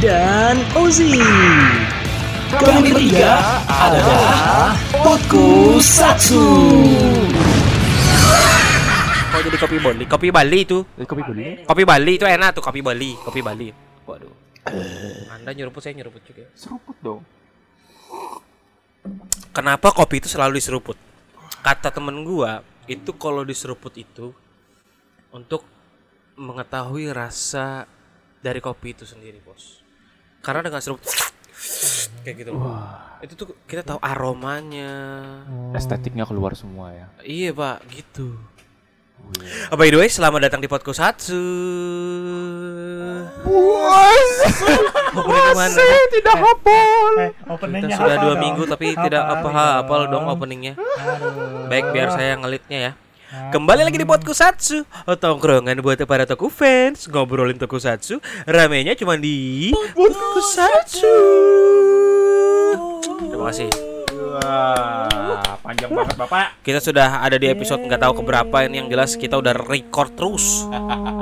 Dan Ozi. Kami bertiga adalah Potku Satsu. Kok jadi kopi Bali? Kopi Bali itu. Eh, kopi beli. Kopi Bali itu enak tuh kopi Bali, kopi Bali. Waduh. Anda nyeruput saya nyeruput juga. Seruput dong. Kenapa kopi itu selalu diseruput? Kata temen gua, itu kalau diseruput itu untuk mengetahui rasa dari kopi itu sendiri, Bos. Karena dengan seruput kayak gitu loh. Itu tuh kita tahu aromanya. Estetiknya keluar semua ya. Iya, Pak, gitu. Oh, by the way, selamat datang di podcast Satsu. Opening mana? tidak hafal. Eh, Kita openingnya sudah dua dong? minggu tapi Apa tidak apa hafal dong? dong openingnya. Aduh. Baik biar saya ngelitnya ya. Kembali lagi di Satsu Tongkrongan buat para toku fans Ngobrolin tokusatsu Ramenya cuma di Satsu Terima kasih Wah, panjang banget Bapak. Kita sudah ada di episode nggak tahu keberapa ini yang jelas kita udah record terus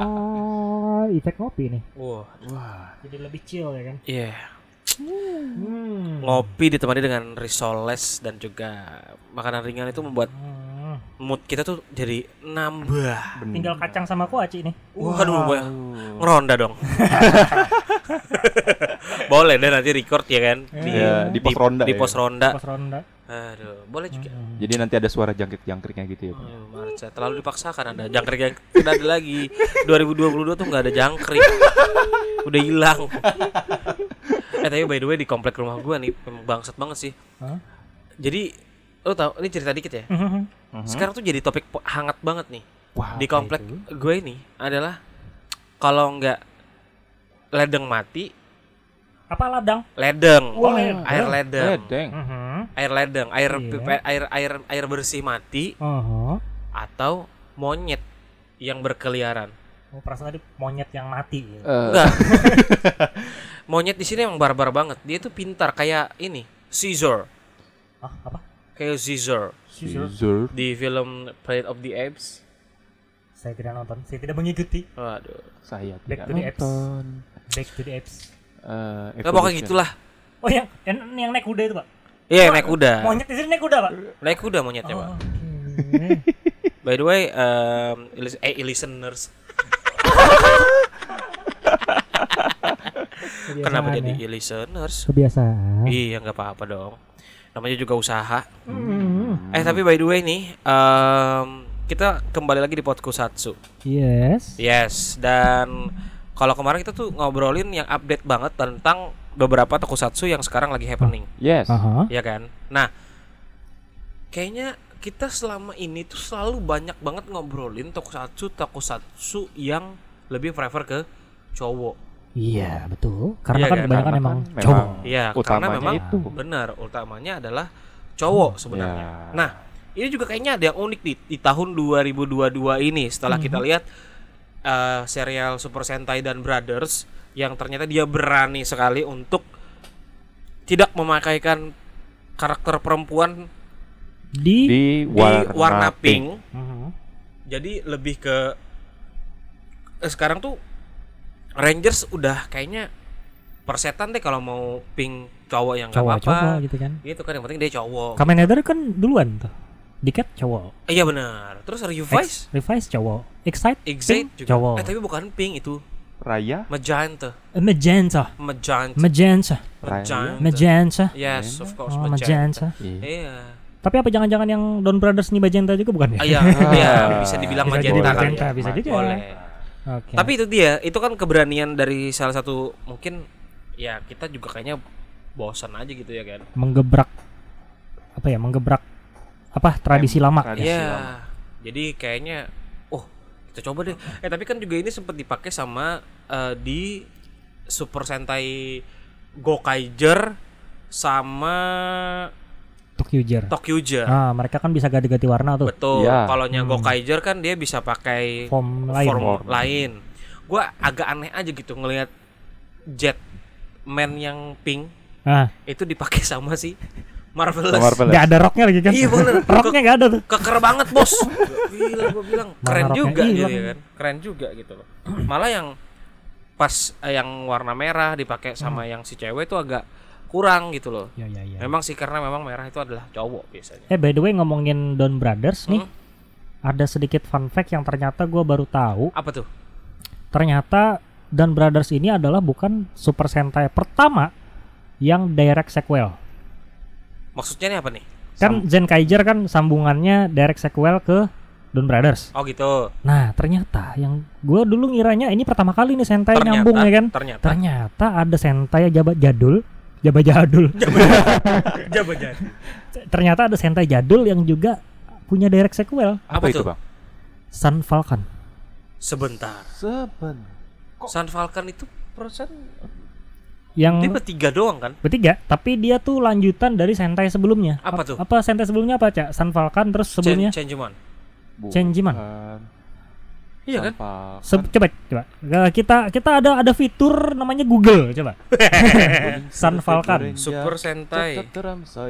efek kopi nih. Wah, Jadi lebih chill ya kan. iya Hmm. Ngopi ditemani dengan risoles dan juga makanan ringan itu membuat Hmm. Mood kita tuh jadi nambah Tinggal kacang sama kuaci nih. Waduh, boy. ngeronda dong. boleh deh nanti record ya kan di, Iya, di pos ronda di ya. pos ronda. Pas ronda. Aduh, boleh juga. Jadi nanti ada suara jangkrik-jangkriknya gitu ya, Pak. Aduh, Marca, terlalu dipaksakan ada jangkrik yang tidak ada lagi. 2022 tuh nggak ada jangkrik. Udah hilang. eh tapi by the way di komplek rumah gua nih bangsat banget sih. Hah? Jadi lo tau ini cerita dikit ya. Mhm. Sekarang tuh jadi topik hangat banget nih. Wah, di komplek gue ini adalah kalau nggak ledeng mati, Apa ladang? ledeng, Wah, air ledeng, Ledeng. Mhm. air ledeng, air Iya. pipe- air air air bersih mati Oh, atau monyet yang berkeliaran. oh, perasaan tadi monyet yang mati. ya. Enggak. monyet di sini emang barbar banget. Dia tuh pintar kayak ini, Caesar, Ah, apa? Kayak Caesar Caesar. di film Planet of the Apes. Saya tidak nonton. Saya tidak mengikuti. Waduh. Saya Back tidak to the apps. nonton. Back to the apps. Eh, Nggak pokoknya gitulah. Oh yang yang, yang naik kuda itu pak? Iya, naik kuda. Monyet di sini naik kuda pak? Naik kuda monyetnya, Pak. Oh, oke. By the way, um, eh listeners, kenapa jadi ya. listeners? Kebiasaan. Iya, nggak apa-apa dong. Namanya juga usaha. Hmm. Eh, tapi by the way nih, um, kita kembali lagi di Satsu. Yes. Yes, dan kalau kemarin kita tuh ngobrolin yang update banget tentang beberapa tokusatsu yang sekarang lagi happening, Yes. Aha. ya kan? Nah, kayaknya kita selama ini tuh selalu banyak banget ngobrolin tokusatsu tokusatsu yang lebih prefer ke cowok. Iya betul. Karena Iya kan kan? kebanyakan Karena emang kan memang cowok. Iya, karena memang itu. benar utamanya adalah cowok sebenarnya. Ya. Nah, ini juga kayaknya ada yang unik di, di tahun 2022 ini setelah kita lihat eh, serial Super Sentai dan Brothers yang ternyata dia berani sekali untuk tidak memakaikan karakter perempuan Di. Di di warna, warna, pink. Mhm. Jadi lebih ke eh, sekarang tuh Rangers udah kayaknya persetan deh kalau mau pink cowok yang nggak Cowok apa-apa. gitu kan. Gitu kan yang penting dia cowok. Kamen Rider kan duluan tuh. Diket cowok. Iya benar. Terus Revise, Ex- Revise cowok. Excite Excite Pink, juga. cowok. Eh tapi bukan pink itu, Raya. magenta, Eh, Magenta. magenta, Magenta. magenta. Magenta. Yes, of course Oh, magenta. Magenta. Iya. Iya. Tapi apa jangan-jangan yang Don Brothers nih Magenta juga bukan ya? Ah, Iya, iya, bisa dibilang magenta kali magenta, ya. bisa juga. Boleh. Oke. Tapi itu dia, itu kan keberanian dari salah satu mungkin ya kita juga kayaknya bosan aja gitu ya kan. menggebrak apa ya? Menggebrak apa tradisi lama. tradisi. Iya. lama. Jadi kayaknya oh, kita coba deh. Eh tapi kan juga ini sempat dipakai sama eh, di Super Sentai Gokaiger sama Tokyoger. Tokyoger. Ah, mereka kan bisa ganti-ganti warna tuh. Betul. Iya. Kalau nya Hmm. Gokaiger kan dia bisa pakai Form lain. form Form. lain. Gua agak aneh aja gitu ngelihat Jetman yang pink Ah, itu dipakai sama si Marvelous. Marvelous. nggak ada roknya lagi kan? Iya bener. Roknya nggak ada tuh. Keker banget bos. Gila gue bilang keren Mana juga gitu ya kan. Keren juga gitu loh. Malah yang pas eh, yang warna merah dipakai sama yang si cewek itu agak kurang gitu loh. Ya ya ya. Memang sih karena memang merah itu adalah cowok biasanya. Eh by the way ngomongin Don Brothers nih, Hmm? ada sedikit fun fact yang ternyata gua baru tahu. Apa tuh? Ternyata Don Brothers ini adalah bukan Super Sentai pertama yang direct sequel. Maksudnya nih apa nih? Kan Zen Kaiser kan sambungannya direct sequel ke Don Brothers. Oh gitu. Nah ternyata yang gue dulu ngiranya ini pertama kali nih Sentai Ternyata, nyambung ya kan. ternyata. Ternyata ada Sentai jabat jadul, jabat jadul. Jabat jadi. ternyata ada Sentai jadul yang juga punya direct sequel, Apa, Apa itu bang? Sun Falcon. Sebentar. Seben. Sun Falcon itu persen Yang dia bertiga doang kan? bertiga, tapi dia tuh lanjutan dari Sentai sebelumnya. Apa Ap- tuh? Apa Sentai sebelumnya apa, Cak? Sun Falcon terus sebelumnya Chen- Changeman. Changeman. Iya kan? Se- coba coba Eh, kita kita ada ada fitur namanya Google coba Sun Falcon. Super Sentai.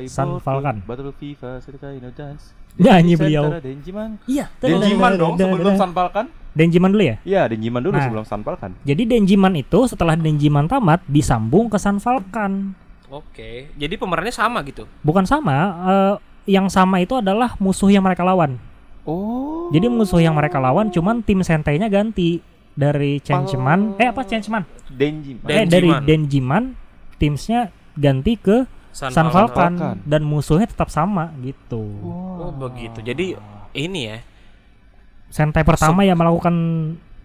Sun Falcon. Battle FIFA Serta Ino Dance. Nyanyi beliau. Denjiman. Iya. Denjiman dong sebelum Sun Falcon. Denjiman dulu ya. Iya, Denjiman dulu Nah. sebelum Sun Falcon. Jadi Denjiman itu setelah Denjiman tamat disambung ke Sun Falcon. Oke. Jadi pemerannya sama gitu. Bukan sama, eh, yang sama itu adalah musuh yang mereka lawan. Oh. Jadi musuh yang mereka lawan cuman tim Sentainya ganti dari Changeman. Eh apa Changeman? Denjiman. Eh dari Denjiman. Timsnya ganti ke Sun, Sun Falcon. Dan musuhnya tetap sama gitu. Oh begitu. Jadi ini ya. Sentai pertama yang melakukan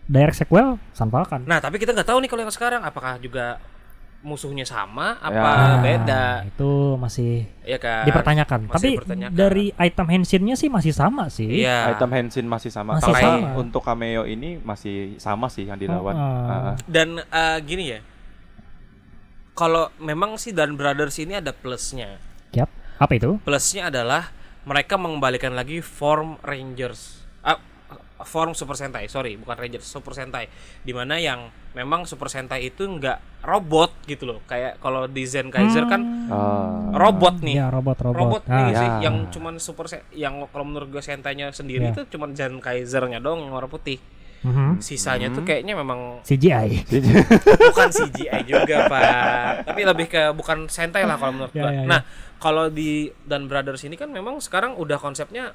direct sequel Sun Falcon. Nah tapi kita nggak tahu nih kalau yang sekarang apakah juga musuhnya sama apa Ya. beda Itu masih ya kan? dipertanyakan. masih Tapi dipertanyakan. dari item henshinnya sih masih sama sih. Iya. Item Henshin masih sama. Masih Tapi sama. untuk cameo ini masih sama sih yang dilawan. Oh, Ah, ah. Dan eh, gini ya. Kalau memang sih Dan Brothers ini ada plusnya. Yap. Apa itu? Plusnya adalah mereka mengembalikan lagi form Rangers. Form Super Sentai, sorry, bukan Rangers, Super Sentai. Di mana yang memang Super Sentai itu nggak robot gitu loh. Kayak kalau di Zen Kaiser kan Ah. robot nih. Ya robot robot. robot Ah, nih sih ya. yang cuman super yang kalau menurut gue sentainya sendiri Ya. itu cuman Zen Kaisernya dong yang warna putih. mhm. Sisanya tuh kayaknya memang CGI. bukan CGI juga, Pak. Tapi lebih ke bukan sentai lah kalau menurut Ya, gua. ya, ya. Nah, kalau di Dan Brothers ini kan memang sekarang udah konsepnya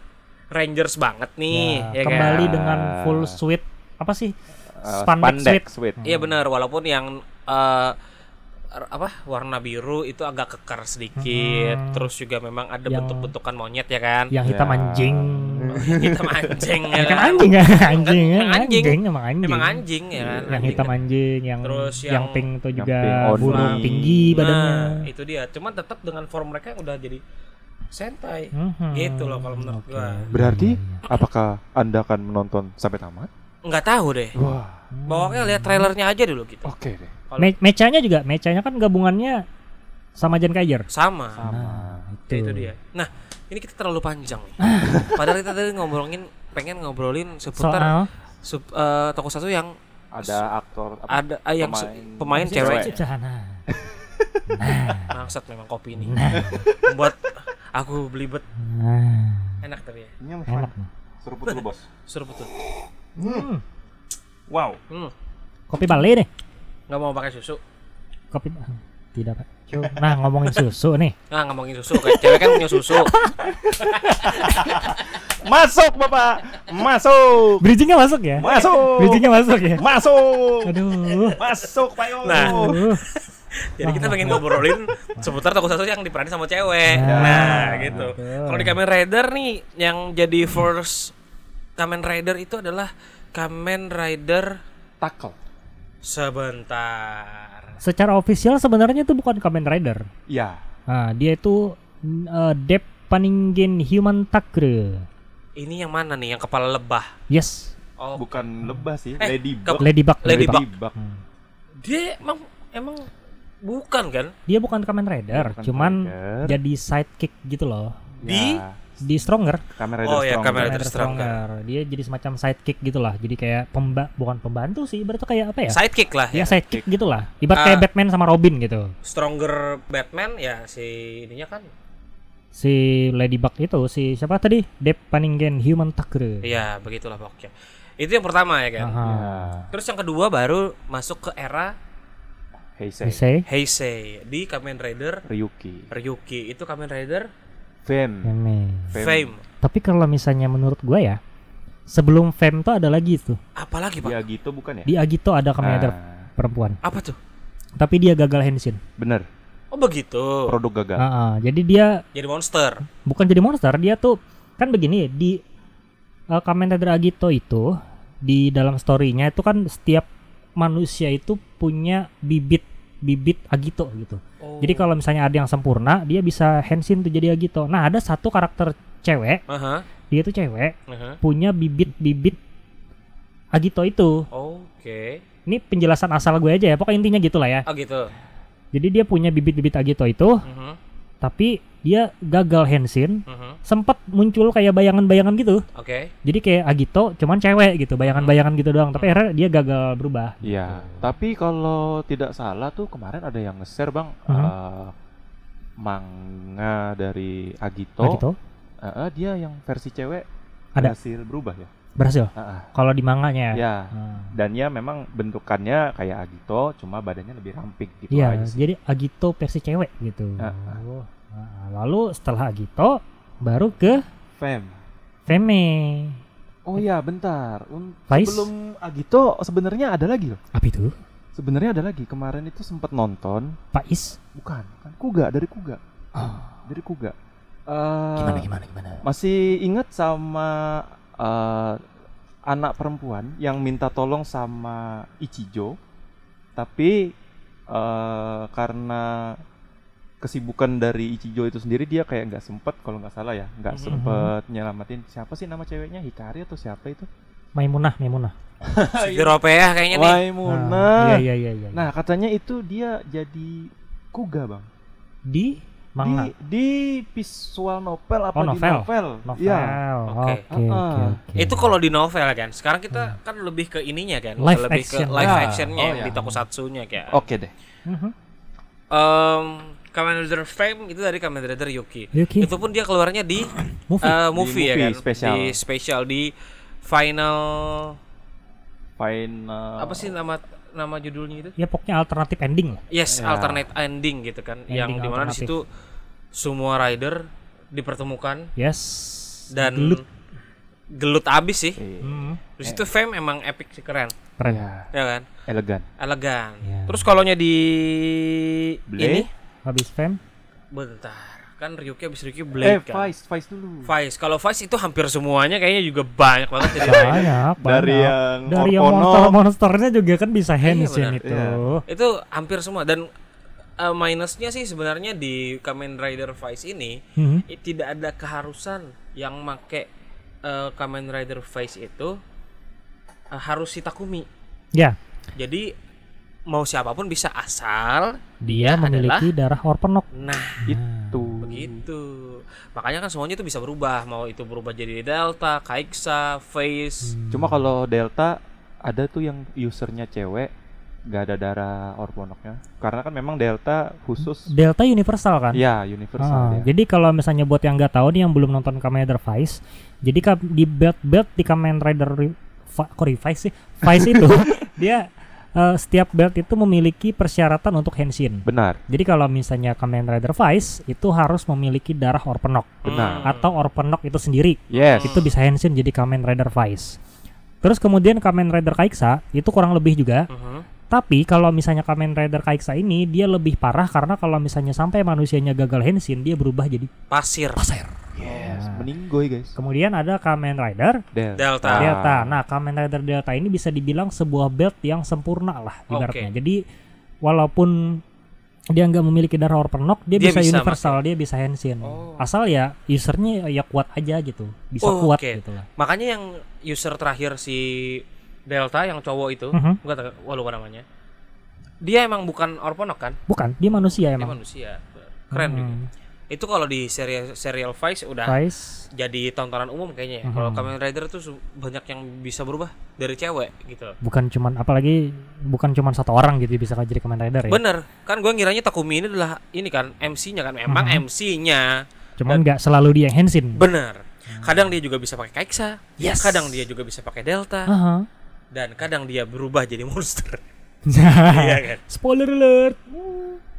Rangers banget nih, Ya, ya, kan? kembali dengan full suite apa sih? Ah, Spandex suite. sweet. Iya benar, walaupun yang eh, r- apa warna biru itu agak kekar sedikit, Hmm. terus juga memang ada Yang- bentuk-bentukan monyet ya kan? Yang hitam Ya. anjing. hitam anjing ya Ya kan kan? anjing ya, anjing ya, Emang anjing. anjing emang anjing. Emang anjing ya kan? Yang hitam kan. anjing, yang Terus yang, yang- pink itu yang juga burung tinggi badannya. Nah, itu dia. Cuman tetap dengan form mereka yang udah jadi sentai. Mhm. Gitu loh kalau menurut Oke. gua. Berarti apakah Anda akan menonton sampai tamat? Nggak tahu deh. Wah, Pokoknya lihat trailernya aja dulu gitu. oke deh. Kalau- Me- mechanya juga, mechanya kan gabungannya sama Jen Kaiser. Sama. Nah, Ya, itu dia. Nah, ini kita terlalu panjang nih. Padahal kita tadi ngobrolin pengen ngobrolin seputar Soal sub, eh, toko satu yang Ada aktor apa? ada ah, yang Pemain- pemain cewek. cewek. Sahana. Bangsat memang kopi ini. Membuat aku belibet. Nah, Enak tapi ya. Ini enak. Seruput dulu, Bos. Suruh betul. Wow. Hmm. Kopi Bali deh. Nggak mau pakai susu. Kopi tidak pak. Nah ngomongin susu nih. Nah, ngomongin susu kayak cewek kan punya susu. Masuk, Bapak. Masuk. Bridgingnya masuk ya? Masuk. Bridgingnya masuk ya? Masuk. Aduh. Masuk, Pak Yo. Nah. Jadi kita pengen ngobrolin seputar toko satu yang diperanin sama cewek. Nah, Nah, gitu. Kalau di Kamen Rider nih yang jadi first Kamen Rider itu adalah Kamen Rider Tackle. sebentar. Secara official sebenarnya itu bukan Kamen Rider. Ya. Nah, dia itu uh, Dep Paningen Human Takre. Ini yang mana nih? Yang kepala lebah. Yes, Oh, Bukan lebah sih, Eh, ladybug. Ladybug. Ladybug. Ladybug. dia emang emang bukan kan? Dia bukan Kamen Rider, Bukan cuman Rider. jadi sidekick gitu loh. Di- Ya. Di Stronger. Kamen Rider Oh, ya, Stronger. Kamen Rider Rider Stronger. Dia jadi semacam sidekick gitu lah. Jadi kayak pemba bukan pembantu sih, berarti kayak apa ya? Sidekick lah Ya ya. sidekick gitu lah. Ibarat Ah. kayak Batman sama Robin gitu. Stronger Batman ya si ininya kan. Si Ladybug itu si siapa tadi? Dep Paningen Human Takre. Iya, begitulah pokoknya. Itu yang pertama ya kan. Aha. Ya. Terus yang kedua baru masuk ke era Heisei, Heisei, Heisei di Kamen Rider Ryuki, Ryuki. Itu Kamen Rider Fame, Fame. Fame. Fame. Tapi kalau misalnya menurut gua ya, sebelum Fame tuh ada lagi tuh. Apalagi, Pak? Ya gitu bukan ya? Di Agito ada Kamen Rider Ah, perempuan, Apa tuh? tapi dia gagal henshin. bener, Oh, begitu. produk gagal. Ah, ah. jadi dia Jadi monster. bukan jadi monster, dia tuh kan begini di uh, Kamen Rider Agito itu di dalam storynya itu kan setiap manusia itu punya bibit bibit Agito gitu. Oh. Jadi kalau misalnya ada yang sempurna, dia bisa henshin tuh jadi Agito. Nah, ada satu karakter cewek, Aha, dia tuh cewek aha. punya bibit-bibit Agito itu. Oke. Ini penjelasan asal gue aja ya, pokoknya intinya gitulah ya. Oh, gitu. Jadi dia punya bibit-bibit Agito itu, Mhm, tapi dia gagal henshin, mhm. sempat muncul kayak bayangan-bayangan gitu. Oke. Jadi kayak Agito cuman cewek gitu, bayangan-bayangan gitu doang. Tapi Hmm. akhirnya dia gagal berubah. Iya, tapi kalau tidak salah tuh kemarin ada yang nge-share bang Mhm. eh, manga dari Agito. Agito Eh, eh, dia yang versi cewek Ada. berhasil berubah ya. Berhasil. Ah. Kalau di manganya. Ya, Hmm. dan ya memang bentukannya kayak Agito, cuma badannya lebih ramping gitu Iya, aja sih. jadi Agito versi cewek gitu. Ah, ah. Nah, lalu setelah Agito baru ke Fem. Feme. Oh ya, bentar. Un- Faiz? sebelum Agito sebenarnya ada lagi loh. Apa itu? Sebenarnya ada lagi. Kemarin itu sempat nonton, Pais. bukan, kan Kuga dari Kuga. Oh, Dari Kuga. Eh, gimana gimana gimana? Masih ingat sama eh, anak perempuan yang minta tolong sama Ichijo, tapi eh, karena kesibukan dari Ichijo itu sendiri dia kayak nggak sempet kalau nggak salah ya nggak Mhm. sempet nyelamatin siapa sih nama ceweknya Hikari atau siapa itu Maimunah, Maimunah. Si Europea kayaknya nih. Maimuna Iya iya iya iya. nah katanya itu dia jadi kuga bang di manga. di di visual novel apa Oh, di novel. novel Novel. Iya. Oke, Oke. oke, Ah, oke. Itu kalau di novel kan. Sekarang kita kan lebih ke ininya kan. Live lebih action. ke live Ya. actionnya Oh, di ya. tokusatsunya kayak. oke deh Mhm. Em, Kamen Rider Fame itu dari Kamen Rider Yuki. Yuki. Itu pun dia keluarnya di Movie. Di movie ya movie, kan. spesial. Di spesial di final final apa sih nama nama judulnya itu? Ya pokoknya alternatif ending lah. Yes, Ya. alternate ending gitu kan. Ending yang di mana di situ semua rider dipertemukan Yes. dan Gelut. gelut abis sih. Eh, Hmm, Di situ Fame emang epic sih keren, keren. ya, ya kan? elegan Elegan. Ya. Terus kalaunya di Blade? ini Habis fam. bentar. Kan Ryuki abis Ryuki eh Blade kan. Vice Vice dulu Vice. Kalau Vice itu hampir semuanya kayaknya juga banyak banget jadi Banyak, dari banyak. yang dari yang monster-monsternya juga kan bisa henshin benar. itu. Iya. itu hampir semua dan eh, minusnya sih sebenarnya di Kamen Rider Vice ini Mhm. i- tidak ada keharusan yang make eh, Kamen Rider Vice itu eh, harus si Takumi. Ya, Jadi mau siapa pun bisa asal dia memiliki darah Orpenok. nah itu begitu. Makanya kan semuanya itu bisa berubah, mau itu berubah jadi Delta, Kaiksa, Face. cuma kalau Delta ada tuh yang usernya cewek nggak ada darah orponoknya karena kan memang Delta khusus Delta universal kan? ya universal Ah, dia. Jadi kalau misalnya buat yang nggak tahu nih yang belum nonton Kamen Rider Vice, jadi di belt belt di Kamen Rider kok Revice sih? Vice itu dia eh, setiap belt itu memiliki persyaratan untuk henshin. benar Jadi kalau misalnya Kamen Rider Vice itu harus memiliki darah Orpenok benar Hmm. atau Orpenok itu sendiri yes itu bisa henshin jadi Kamen Rider Vice. Terus kemudian Kamen Rider Kaiksa itu kurang lebih juga. Mhm. Tapi kalau misalnya Kamen Rider Kaiksa ini dia lebih parah karena kalau misalnya sampai manusianya gagal henshin dia berubah jadi Pasir. pasir. Yes Nah. meninggoy guys Kemudian ada Kamen Rider Delta, Delta. Delta. Nah, Kamen Rider Delta ini bisa dibilang sebuah belt yang sempurna lah ibaratnya. Oke. Jadi walaupun dia nggak memiliki darah Orpenok, dia, Dia bisa, bisa universal, dia bisa henshin. Oh. Asal ya usernya ya kuat aja gitu, bisa Oh, kuat oke. gitu lah. Makanya yang user terakhir si Delta yang cowok itu, Mhm. gua tahu- lupa namanya. Dia emang bukan Orponok kan? Bukan, dia manusia Dia emang. manusia. Keren Hmm. juga. Itu kalau di serial serial Vice udah Vice, jadi tontonan umum kayaknya ya. Mhm. Kalau Kamen Rider tuh banyak yang bisa berubah dari cewek gitu. bukan cuman apalagi bukan cuman satu orang gitu bisa jadi Kamen Rider ya. Bener, kan gua ngiranya Takumi ini adalah ini kan MC-nya kan, memang Mhm. MC-nya. Cuman nggak selalu dia yang henshin. Bener. Kadang dia juga bisa pakai Kaiksa. Yes. Kadang dia juga bisa pakai Delta Aha. dan kadang dia berubah jadi monster. Iya kan? Spoiler alert.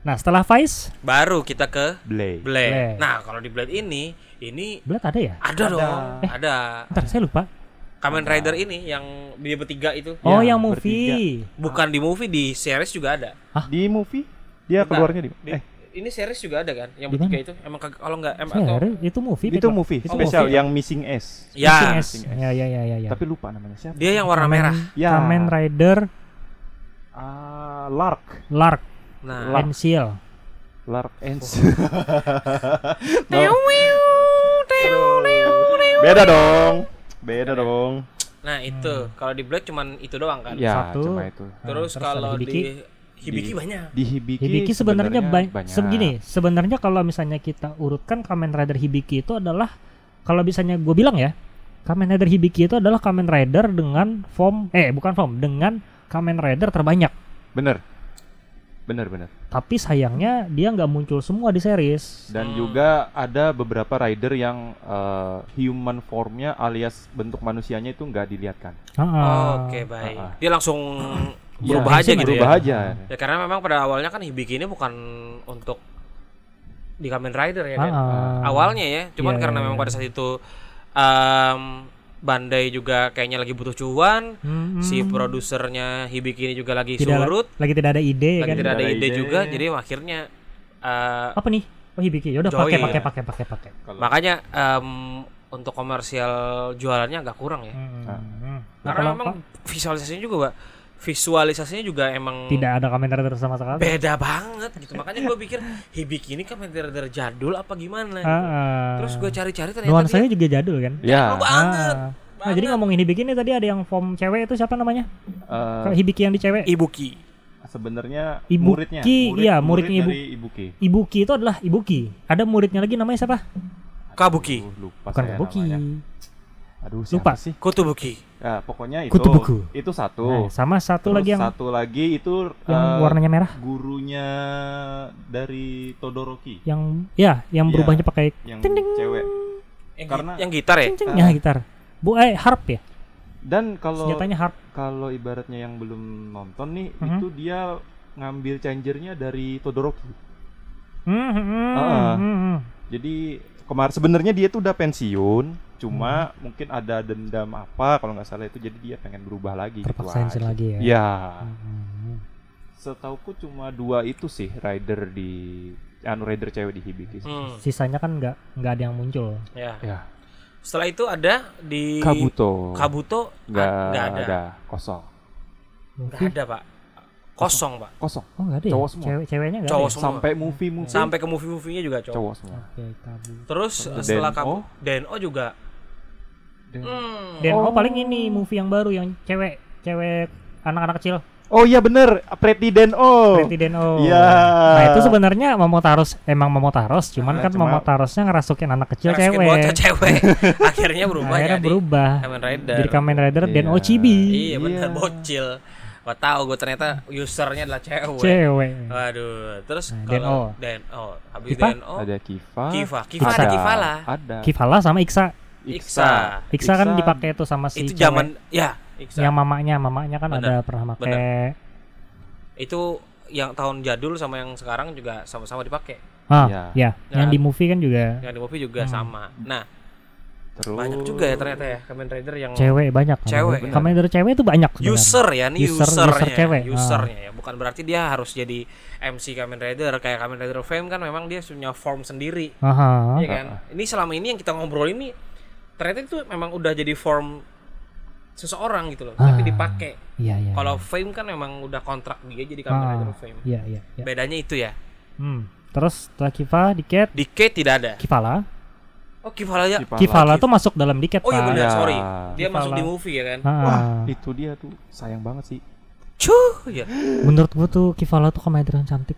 Nah, setelah Vice, Baru kita ke Blade. Blade. Blade. Nah, kalau di Blade ini ini Blade ada ya? ada, dong. Ada. Ntar saya lupa. Kamen Rider ini yang dia bertiga itu. Oh, Ya, yang movie. Bukan di movie, di series juga ada. Di movie dia Bentar. keluarnya di, Di- eh ini series juga ada kan? Yang bertiga itu emang kalau nggak em atau itu movie. itu movie Oh, spesial movie. yang Missing S. ya Missing S. Ya, ya, ya, ya, ya. Tapi lupa namanya siapa? dia yang warna Kamen- merah. Ya. Kamen Rider Ah, Lark. Lark Nah, Lark. and Seal. Lark Ends. Beda dong. Beda dong. nah itu kalau di Blade cuman itu doang kan. Ya, Satu. cuma itu. Nah, Terus terus kalau di Hibiki. Hibiki Di- banyak. Di Hibiki, Hibiki sebenarnya ba- banyak. segini. Sebenarnya kalau misalnya kita urutkan Kamen Rider Hibiki itu adalah kalau misalnya gue bilang ya, Kamen Rider Hibiki itu adalah Kamen Rider dengan form eh bukan form dengan Kamen Rider terbanyak. Bener. Bener. Tapi sayangnya dia nggak muncul semua di series. Dan Hmm. juga ada beberapa rider yang eh, human formnya alias bentuk manusianya itu nggak dilihatkan. Ah, Oke, baik. ah, ah. Dia langsung Iya, berubah aja gitu berubah ya. aja. Ya karena memang pada awalnya kan Hibiki ini bukan untuk di Kamen Rider ya kan. Ah. Awalnya ya, cuman Iya, karena iya, memang iya. pada saat itu em, Bandai juga kayaknya lagi butuh cuan, Hmm, si produsernya Hibiki ini juga lagi tidak surut, lagi tidak ada ide lagi kan. tidak ada Tidak ada ide ide. juga, jadi akhirnya eh, Apa nih? Oh Hibiki. Ya udah Joy, pakai pakai pakai pakai pakai. Makanya em, untuk komersial jualannya agak kurang ya. Hmm. Ah. hmm. Nah, Karena kalau memang visualisasinya juga, Pak, visualisasinya juga emang tidak ada Kamen Rider sama sekali. beda banget gitu. Makanya gue pikir Hibiki ini kan Rider jadul apa gimana gitu. Ah, ah. Terus gue cari-cari ternyata nuansanya dia juga jadul kan? Ya. jadul banget. Ah. Nah, jadi ngomongin Hibiki ini tadi ada yang form cewek itu siapa namanya? eh, Kalau Hibiki yang di cewek. Ibuki. sebenarnya Ibuki, muridnya. iya, muridnya Ibu- dari Ibuki. Ibuki itu adalah Ibuki. Ada muridnya lagi namanya siapa? Kabuki. Aduh, lupa Bukan namanya. Aduh, Lupa. siapa sih? Kotobuki. Ya, pokoknya itu. Kutubuku. Itu satu. Nah, sama satu Terus lagi yang satu lagi itu yang eh, warnanya merah. gurunya dari Todoroki Yang ya, yang Iya. berubahnya pakai yang ting ting cewek. Yang, Karena- yang gitar ya? ting ting Ah. ya gitar. Bu eh harp ya? Dan kalau Senjatanya harp. kalau ibaratnya yang belum nonton nih, Mhm. itu dia ngambil changernya dari Todoroki. Hmm, hmm, hmm, Ah. hmm, hmm. Jadi kemarin sebenarnya dia tuh udah pensiun, cuma Hmm. mungkin ada dendam apa kalau nggak salah itu jadi dia pengen berubah lagi. gitu Terpaksa aja. lagi ya. Ya, Hmm. setauku cuma dua itu sih rider di anu rider cewek di Hibiki. Hmm, Sisanya kan nggak nggak ada yang muncul. ya. Ya, Setelah itu ada di Kabuto. Kabuto nggak ah, nggak ada. ada. kosong. Nggak ada, Pak. Kosong, Pak. Kosong. Oh nggak ada Cowok ya? semua. Cewek ceweknya nggak Cowok ada. ya? semua. Sampai movie movie Sampai ke movie-movienya juga cowok. cowok semua. Oke, tabu. Terus Terus setelah DNO. kamu DNO juga Dan- hmm, oh. Paling ini movie yang baru yang cewek cewek anak-anak kecil. Oh iya bener, Pretiden Oh. Pretty Den O. Iya. Nah itu sebenarnya Momotaros emang Momotaros, cuman Nah, kan cuma- Momotarosnya ngerasukin anak kecil Rasukin cewek. bocah cewek. Akhirnya berubah Akhirnya jadi berubah. Kamen Rider. Jadi Kamen Rider Den Iya. O Chibi. Iya benar Iya. bocil. Gak tahu gue ternyata usernya adalah cewek. Cewek. Waduh, terus Nah, kalau DNO. DNO, habis Kifa? DNO, Ada Kifa. Kifa, Kifa Iksa. ada Kifa lah. Ada. Kifala sama Iksa. Iksa. Iksa kan dipakai tuh sama si Itu zaman ya, Iksa. yang mamanya, mamanya kan Bener, ada pernah pakai. Itu yang tahun jadul sama yang sekarang juga sama-sama dipakai. Ah, Iya. ya. Yang Nah. di movie kan juga Yang di movie juga Hmm. sama. Nah, Terus banyak juga ya ternyata ya Kamen Rider yang cewek banyak. Cewek, Kamen ya. Kamen Rider cewek itu banyak. sebenarnya. user ya nih User- usernya user cewek. Ah. usernya ya bukan berarti dia harus jadi MC Kamen Rider kayak Kamen Rider Fame kan memang dia punya form sendiri Aha. Iya kan ini selama ini yang kita ngobrol ini ternyata itu memang udah jadi form seseorang gitu loh tapi Ah. dipakai Iya, iya. kalau Fame kan memang udah kontrak dia jadi Kamen Ah. Rider Fame Iya, iya, iya. bedanya itu ya Hmm. Terus setelah Kiva, Diket, di Kate tidak ada Kifala. Oh Kivala ya Kifala. Kifala Kif- tuh masuk dalam Diket, oh iya benar Ya. sorry dia Kifala. masuk di movie ya kan Ah. Wah, itu dia tuh sayang banget sih. cuh ya Menurut gua tuh Kifala tuh komedian cantik.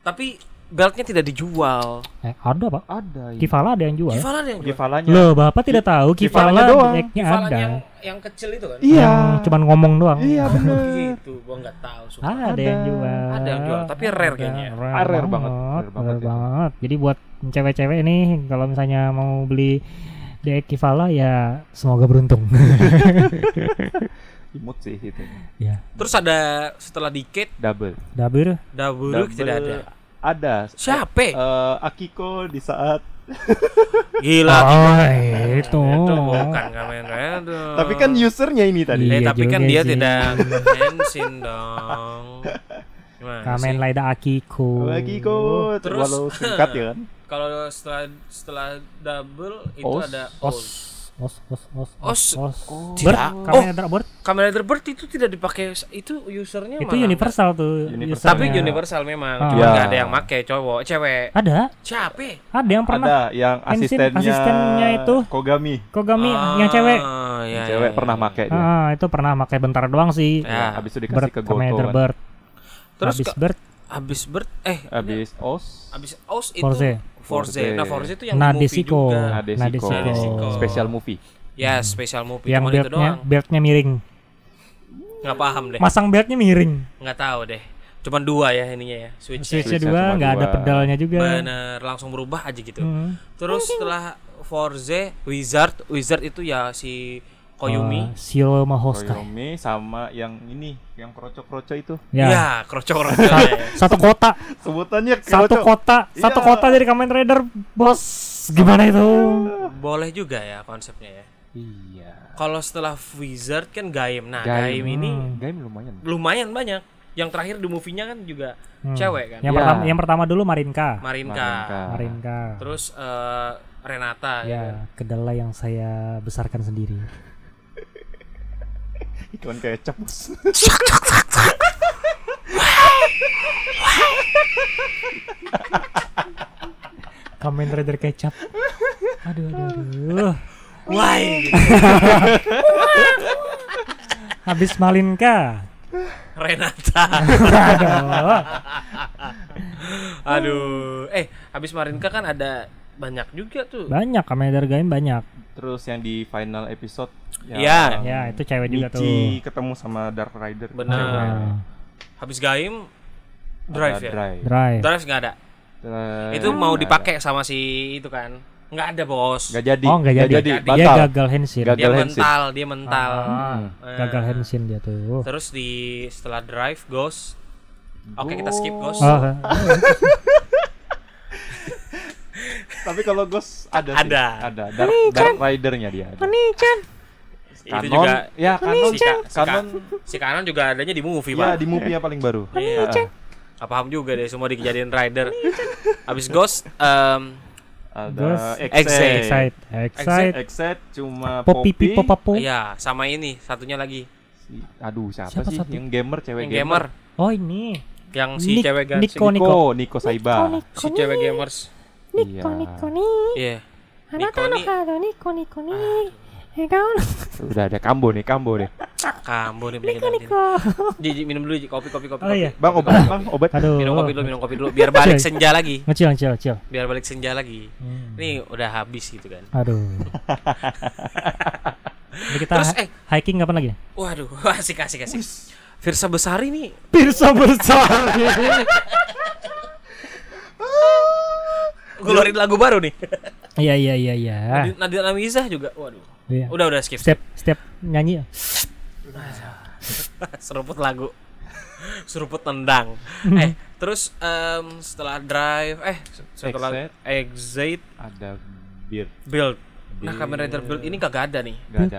tapi beltnya tidak dijual Eh, ada, Pak. Ada. ini. Kifala ada yang jual. Kivala ada yang jual Kifalanya. Loh, Bapak tidak tahu Kifalanya Kifala doang. Kivalanya ada. yang yang kecil itu kan Iya. Yang cuman ngomong doang. Iya bener. gitu gua nggak tahu sumpah. Ada, Ada. yang jual. Ada yang jual, tapi rare Ada, kayaknya. Rare, Ah, rare banget, banget, rare rare banget itu. banget. Jadi buat cewek-cewek nih kalau misalnya mau beli The Ekivala ya semoga beruntung. Imut sih itu. ya. Terus ada setelah Decade Double. Double Double, Double tidak ada. Ada. Siapa? Eh, Akiko di saat Gila. Oh, itu. Itu bukan Kamen Rider. Tapi kan usernya ini tadi. Eh, Iya tapi kan dia sih. tidak Henshin dong. Gimana Kamen? Rider Akiko. Akiko Terus- walau singkat ya kan. Kalau setelah setelah double itu Os. ada Os. Os. Os, os, os, Os. os. Tidak. Bird, Oh. Kamen Bird. Kamen Rider Bird itu tidak dipakai itu usernya Itu malah universal tuh. Universal. Tapi universal memang, Ah. cuma Ya. nggak ada yang make cowok, cewek. Ada, Siapa? ada yang pernah Ada yang asistennya asistennya itu. Kogami. Kogami Ah, yang cewek. ya, Cewek ya, pernah ya. make dia. Ah, itu pernah pakai bentar doang sih. Ya. Habis itu dikasih Bird, ke Kamen Goto Rider kan. Bird. Terus Habis ke- Bird, Habis Bird eh Habis Os. habis Os itu Forze. Forze. Forze. Nah, Forze itu yang di movie juga. Nadeshiko. Nadeshiko. Special movie. Ya, special movie yang cuma itu beltnya, doang. beltnya miring. Nggak paham deh. Masang beltnya miring. Nggak tahu deh. Cuman dua ya ininya ya, switch. Switchnya Switchnya dua, cuma nggak ada pedalnya juga. Bener, langsung berubah aja gitu. Hmm. Terus setelah Forze, Wizard, Wizard itu ya si Koyumi. Uh, Shiro Mahoskai. Koyomi sama yang ini, yang kroco-kroco itu. Ya. Ya, kroco-kroco ya. Satu kota, Sebutannya satu kroco. kota, satu Iya. kota dari Kamen Rider, bos. Gimana itu? Boleh juga ya konsepnya ya. Iya. Kalau setelah Wizard kan Gaim. Nah, Gaim. Gaim, ini Hmm. Game lumayan. lumayan banyak. Yang terakhir di movie-nya kan juga Hmm. cewek kan. Yang Ya. pertama, yang pertama dulu Marinka. Marinka. Marinka. Marinka. Terus eh, Renata ya. kan. Ya, kedelai yang saya besarkan sendiri. Iklan kecap. Bos. Kamen Rider kecap. Aduh, aduh, aduh. Why? Habis Malinka. Renata. Aduh. Aduh. Eh, habis Marinka kan ada banyak juga tuh. Banyak Kamen Rider game banyak. Terus yang di final episode Iya. Ya, itu cewek juga tuh. Michi ketemu sama Dark Rider. Benar. Ah, Habis Gaim Drive Ada ya. Drive. Drive. Drive nggak ada. Drive. Itu mau dipakai sama si itu kan. Nggak ada, Bos. Nggak jadi. Oh, nggak jadi. Dia Dia Batal. gagal henshin. Gagal. Dia Henshin. mental, dia mental. Ah, Eh, gagal henshin dia tuh. Terus di setelah Drive Ghost. Oke, kita skip Ghost. Oh, Tapi kalau Ghost ada sih. Ada. Ada. Dark, Dark Rider-nya dia. Ada. Itu Kanon, juga ya kanon, si, Ka- si, Ka- kanon, si Kanon juga adanya di movie, ya Pak. di movie yang paling baru. Iya. Heeh. Gak paham juga deh semua dijadiin rider. Habis Ghost em, Ada. Excite. Excite, excite. Excite cuma Poppy Poppy. pipo papo. Iya, sama ini satunya lagi Si- Aduh, siapa, Siapa sih satu? yang gamer cewek yang gamer, Oh ini. yang si Nik- cewek gan Niko, si, Niko. Niko, Niko Saiba. si cewek gamers. Iya. Iya. Niko nih Udah ada kambo nih, kambo nih. kambo nih Niko Ji, minum dulu kopi kopi kopi. Oh kopi. iya. Bang, obat, Bang, obat. Aduh. Minum kopi dulu, minum kopi dulu biar balik senja lagi. Ngecil, ngecil, ngecil. Biar balik senja lagi. Hmm. Ini udah habis gitu kan. Aduh. Ini kita Terus, eh. hiking kapan lagi? Waduh, asik asik asik. Virsa Besari nih Pirsa besar. ngeluarin lagu baru nih. Iya iya iya iya. Nadine Amizah juga. Waduh. Iya. Udah udah skip. Setiap setiap nyanyi seruput lagu seruput tendang eh terus em, setelah drive eh setelah Exit. exit Ada beer. build nah Kamen Rider build ini kagak ada nih Gak ada.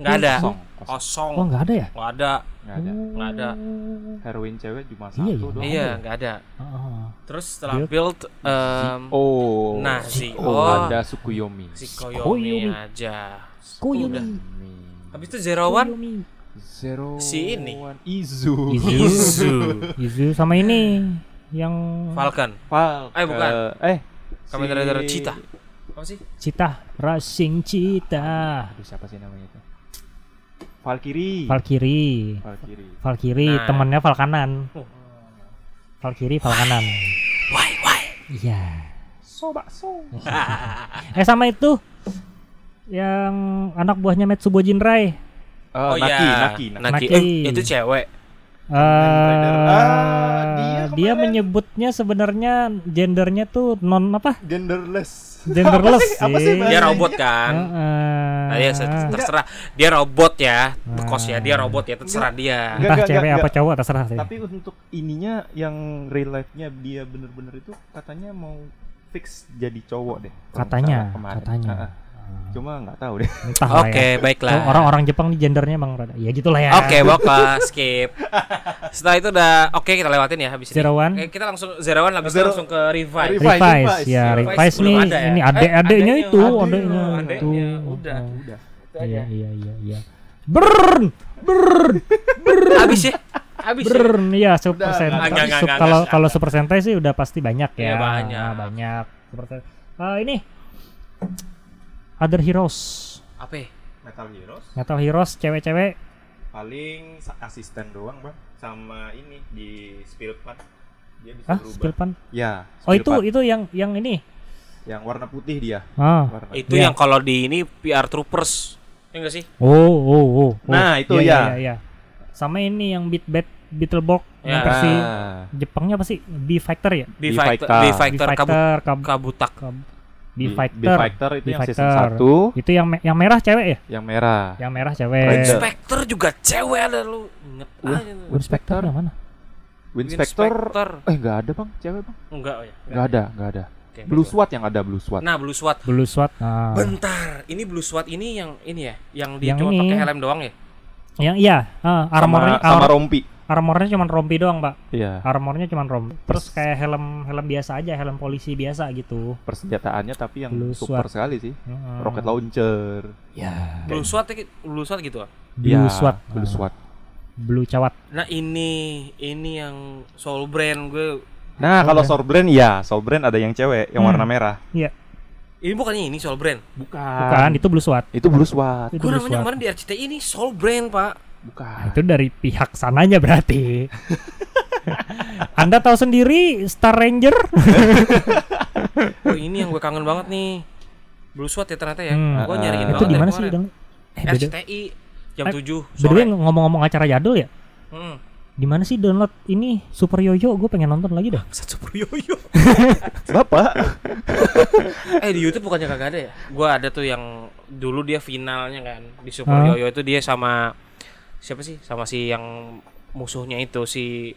Nggak ada Kosong, kosong Oh nggak ada ya? nggak ada Gak ada. nggak ada Heroin cewek cuma Iya, satu iya. doang. iya nggak ada Oh. terus setelah Build. build em, Oh. Nah, si ada Sukuyomi. si Koyomi. Koyomi aja. Koyomi. habis itu Zero One Koyomi. Zero Si ini. One. Izu. Izu. Izu Izu sama ini yang Falcon Falcon. Eh, bukan. Eh. Kamen si- Rider Cheetah apa sih Cita, Racing Cita. Aduh, siapa sih namanya itu? Valkyrie. Valkyrie. Valkyrie. Valkyrie Nah. temannya Valkanan. Oh. Valkyrie Valkanan. why why Iya. So. Eh sama itu yang anak buahnya Metsubo Jinrai. Oh, oh Naki, ya Naki, Naki. Naki. Naki. Eh, itu cewek Eh, Ah, dia dia menyebutnya sebenarnya gendernya tuh non apa? genderless Genderless sih. Apa sih? Dia robot kan. Heeh. Nah, ya se- terserah. Dia robot ya. Bekos ya, dia robot ya, terserah dia. Enggak, Entah cewek enggak, apa enggak. cowok terserah sih. tapi untuk ininya yang real life-nya dia bener-bener itu katanya mau fix jadi cowok deh Katanya, salah kemarin. Cuma nggak tahu deh Oke, ya. baiklah. Orang-orang Jepang nih gendernya emang rada. Ya gitulah ya. Oke, bokah skip. Setelah itu udah oke kita lewatin ya habis ini. Zero one. Oke, kita langsung zero one habis itu Zero- langsung ke revive. Revive. Revise, Revise. ya Revise revise belum nih ada ya? ini Eh, adek adeknya itu adek, adeknya itu udah. udah iya iya iya iya burn burn Habis ya? Habis ya? burn iya super Udah, sentai kalau kalau super sentai sih udah pasti banyak ya Iya, banyak. Nah, banyak super sentai Ah, ini other heroes Apa ya? Metal Heroes metal heroes cewek-cewek paling asisten doang bang sama ini di Spillpad dia bisa ah berubah Spillpan ya oh itu itu yang yang ini yang warna putih dia ah warna Itu Iya. yang kalau di ini PR Troopers. Ya enggak sih? oh oh oh, oh. Nah, itu Iya, ya. iya, iya. sama ini yang beat bat Beetleborg yang Ya. versi Ah, Jepangnya apa sih B Fighter ya B. Fighter, B B Fighter kabut, Fighter Kab- kabutak. Kab- B B- Fighter B-Fighter itu yang season B-Fighter. 1 itu yang me- yang merah cewek ya yang merah yang merah cewek Spectre juga cewek ada lu. Ingat. Wind Spectre yang mana Wind Wind Spectre Spectre. eh nggak ada bang cewek bang Enggak oh ya. nggak ada nggak ada Oke, Blue. SWAT yang ada Blue SWAT Nah, Blue SWAT. Blue SWAT nah. Bentar, ini Blue SWAT ini yang ini ya, yang dia Yang cuma pakai helm doang ya? yang iya ah, armornya sama, sama rompi armornya cuma rompi doang pak iya armornya cuma rompi terus kayak helm helm biasa aja helm polisi biasa gitu persenjataannya tapi yang Blue super SWAT. sekali sih Heeh. rocket launcher ya Blue SWAT ya, Blue SWAT gitu ah. Blue Ya, SWAT Blue SWAT Blue cawat Nah, ini ini yang Soul Brand gue. nah kalau Oke. Soul Brand ya Soul Brand ada yang cewek yang Hmm. warna merah iya Ini bukannya ini Soul Brand. bukan bukan itu Blue SWAT itu Blue SWAT itu Gue namanya kemarin di RCTI ini Soul Brand, Pak. Nah, bukan itu dari pihak sananya berarti Anda tahu sendiri Star Ranger Oh, ini yang gue kangen banget nih. Blue SWAT ya ternyata ya. Hmm. Gue nyariin itu di mana sih. Dang? eh RCTI jam Eh, 7 by the way, sore. ngomong-ngomong acara jadul ya Hmm. di mana sih download ini Super Yoyo gue pengen nonton lagi dah Satu Super Yoyo. bapak eh di YouTube bukannya kagak ada ya? Gua ada tuh yang dulu dia finalnya kan di Super Hah? Yoyo itu dia sama siapa sih? Sama si yang musuhnya itu si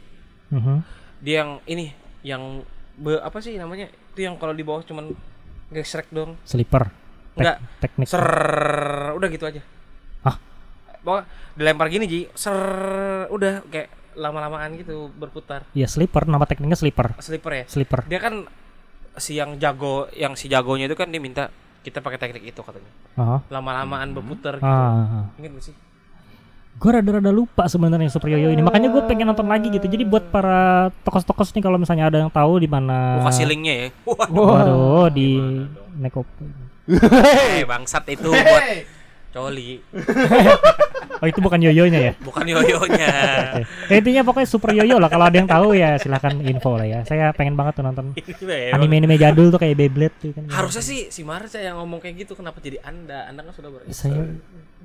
Mhm. dia yang ini yang be, apa sih namanya? Itu yang kalau di bawah cuman gesrek dong. Sleeper Tek- Enggak. teknik Ser udah gitu aja. Hah? Pokoknya dilempar gini Ji, ser udah kayak lama-lamaan gitu berputar. ya sleeper nama tekniknya sleeper Slipper ya. sleeper Dia kan si yang jago, yang si jagonya itu kan dia minta kita pakai teknik itu katanya. ah Lama-lamaan berputar gitu. ah Ingat gak sih? Gue rada-rada lupa sebenarnya Super Yoyo ini makanya gue pengen nonton lagi gitu jadi buat para tokos-tokos nih kalau misalnya ada yang tahu di mana Gua kasih linknya ya. Waduh. waduh di Neko Eh, bangsat itu buat coli, oh itu bukan yoyonya ya bukan yoyonya. Oke. Ya, intinya pokoknya Super Yoyo lah kalau ada yang tahu ya silahkan info lah ya saya pengen banget tuh nonton Ini memang. anime-anime jadul tuh kayak Beyblade tuh kan Harusnya sih si Marca yang ngomong kayak gitu kenapa jadi Anda? Anda kan sudah beristri. saya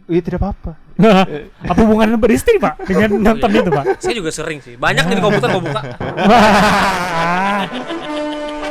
iya tidak apa-apa apa hubungannya beristri pak dengan nonton itu pak Saya juga sering sih. Banyak nih di komputer gua buka.